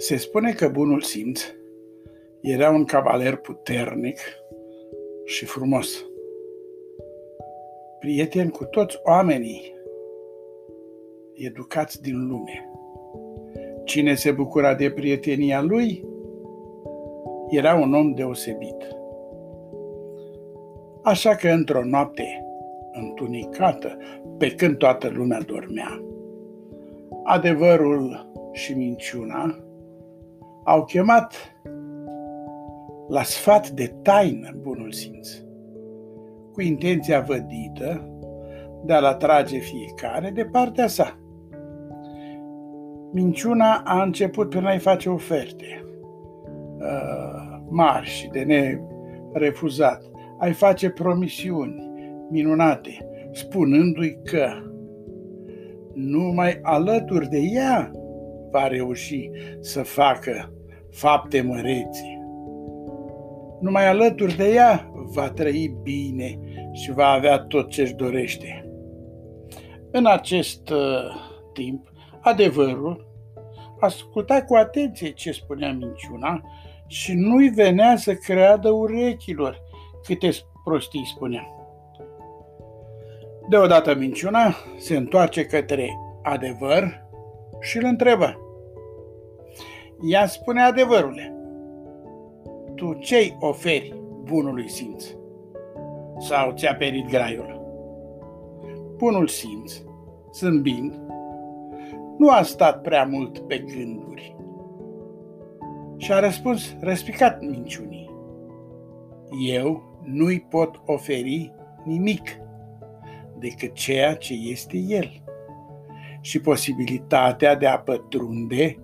Se spune că bunul simț era un cavaler puternic și frumos. Prieten cu toți oamenii educați din lume. Cine se bucura de prietenia lui era un om deosebit. Așa că într-o noapte întunecată, pe când toată lumea dormea, adevărul și minciuna au chemat la sfat de taină bunul simț, cu intenția vădită de a-l atrage fiecare de partea sa. Minciuna a început prin a-i face oferte uh, mari și de nerefuzat. Ai face promisiuni minunate, spunându-i că numai alături de ea va reuși să facă fapte mărețe. Numai alături de ea va trăi bine și va avea tot ce-și dorește. În acest uh, timp, adevărul asculta cu atenție ce spunea minciuna și nu-i venea să creadă urechilor câte prostii spunea. Deodată minciuna se întoarce către adevăr și îl întrebă. Ea spune adevărule. Tu ce-i oferi bunului simț? Sau ți-a perit graiul? Bunul simț, zâmbind, nu a stat prea mult pe gânduri și a răspuns răspicat minciunii. Eu nu-i pot oferi nimic decât ceea ce este el și posibilitatea de a pătrunde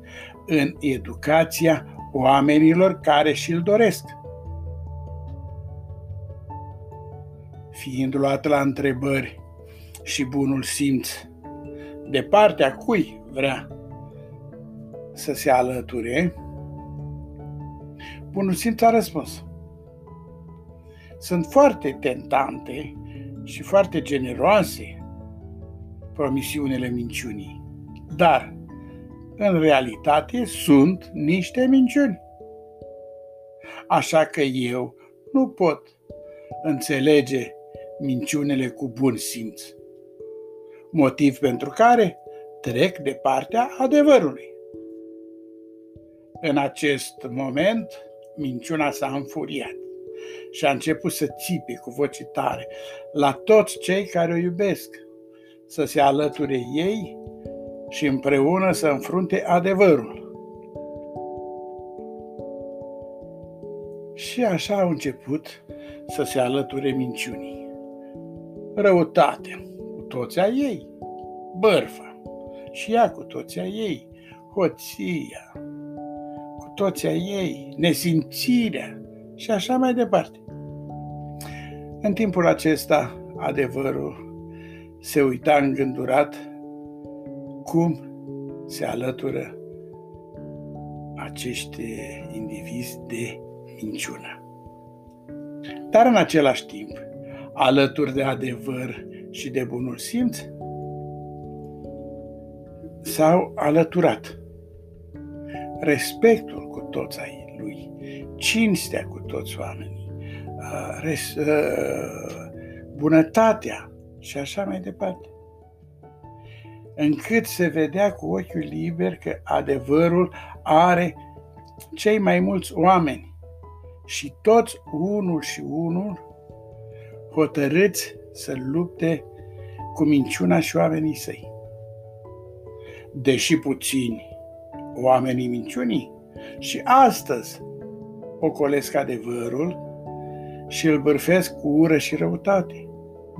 în educația oamenilor care și-l doresc. Fiind luat la întrebări și bunul simț de partea cui vrea să se alăture, bunul simț a răspuns. Sunt foarte tentante și foarte generoase promisiunile minciunii, dar în realitate sunt niște minciuni. Așa că eu nu pot înțelege minciunile cu bun simț. Motiv pentru care trec de partea adevărului. În acest moment, minciuna s-a înfuriat și a început să țipe cu voce tare la toți cei care o iubesc, să se alăture ei și împreună să înfrunte adevărul. Și așa au început să se alăture minciunii. Răutate cu toți a ei, bărfa și ea cu toți a ei, hoția cu toți a ei, nesimțirea și așa mai departe. În timpul acesta, adevărul se uita îngândurat cum se alătură acești indivizi de minciună. Dar în același timp, alături de adevăr și de bunul simț, s-au alăturat respectul cu toți ai lui, cinstea cu toți oamenii, bunătatea și așa mai departe încât se vedea cu ochiul liber că adevărul are cei mai mulți oameni și toți unul și unul hotărâți să lupte cu minciuna și oamenii săi. Deși puțini oamenii minciunii și astăzi ocolesc adevărul și îl bârfesc cu ură și răutate.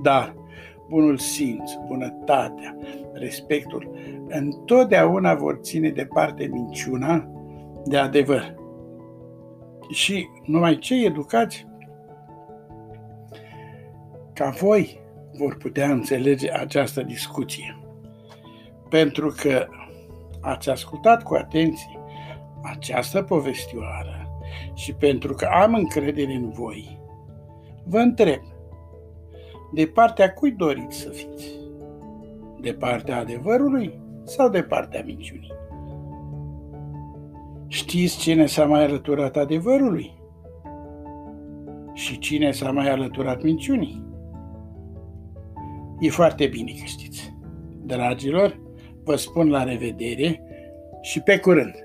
Dar bunul simț, bunătatea, respectul, întotdeauna vor ține departe minciuna de adevăr. Și numai cei educați ca voi vor putea înțelege această discuție. Pentru că ați ascultat cu atenție această povestioară și pentru că am încredere în voi, vă întreb, de partea cui doriți să fiți? De partea adevărului sau de partea minciunii? Știți cine s-a mai alăturat adevărului? Și cine s-a mai alăturat minciunii? E foarte bine că știți. Dragilor, vă spun la revedere și pe curând!